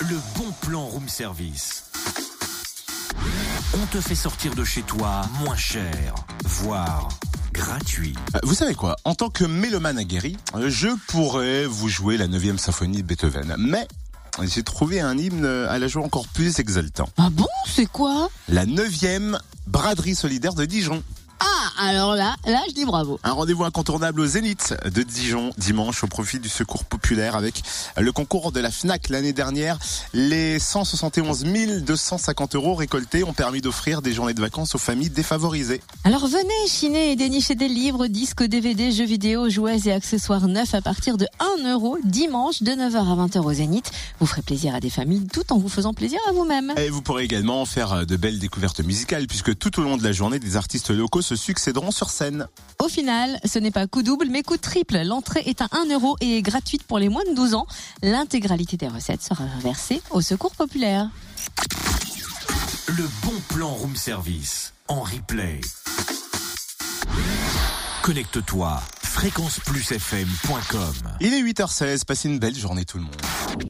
le bon plan room service. On te fait sortir de chez toi moins cher, voire gratuit. Euh, Vous savez quoi? En tant que mélomane aguerri, euh, je pourrais vous jouer la 9e symphonie de Beethoven. Mais j'ai trouvé un hymne à la joie encore plus exaltant. Ah bon, c'est quoi? La 9e braderie solidaire de Dijon. Alors là, là, je dis bravo. Un rendez-vous incontournable au Zénith de Dijon dimanche au profit du secours populaire avec le concours de la FNAC l'année dernière. Les 171 250 euros récoltés ont permis d'offrir des journées de vacances aux familles défavorisées. Alors venez chiner et dénicher des livres, disques, DVD, jeux vidéo, jouets et accessoires neufs à partir de 1 euro dimanche de 9h à 20h au Zénith. Vous ferez plaisir à des familles tout en vous faisant plaisir à vous-même. Et vous pourrez également faire de belles découvertes musicales puisque tout au long de la journée, des artistes locaux se succéderont sur scène. Au final, ce n'est pas coup double, mais coup triple. L'entrée est à 1 euro et est gratuite pour les moins de 12 ans. L'intégralité des recettes sera reversée au secours populaire. Le bon plan room service en replay. Connecte-toi fréquenceplusfm.com Il est 8h16, passez une belle journée tout le monde.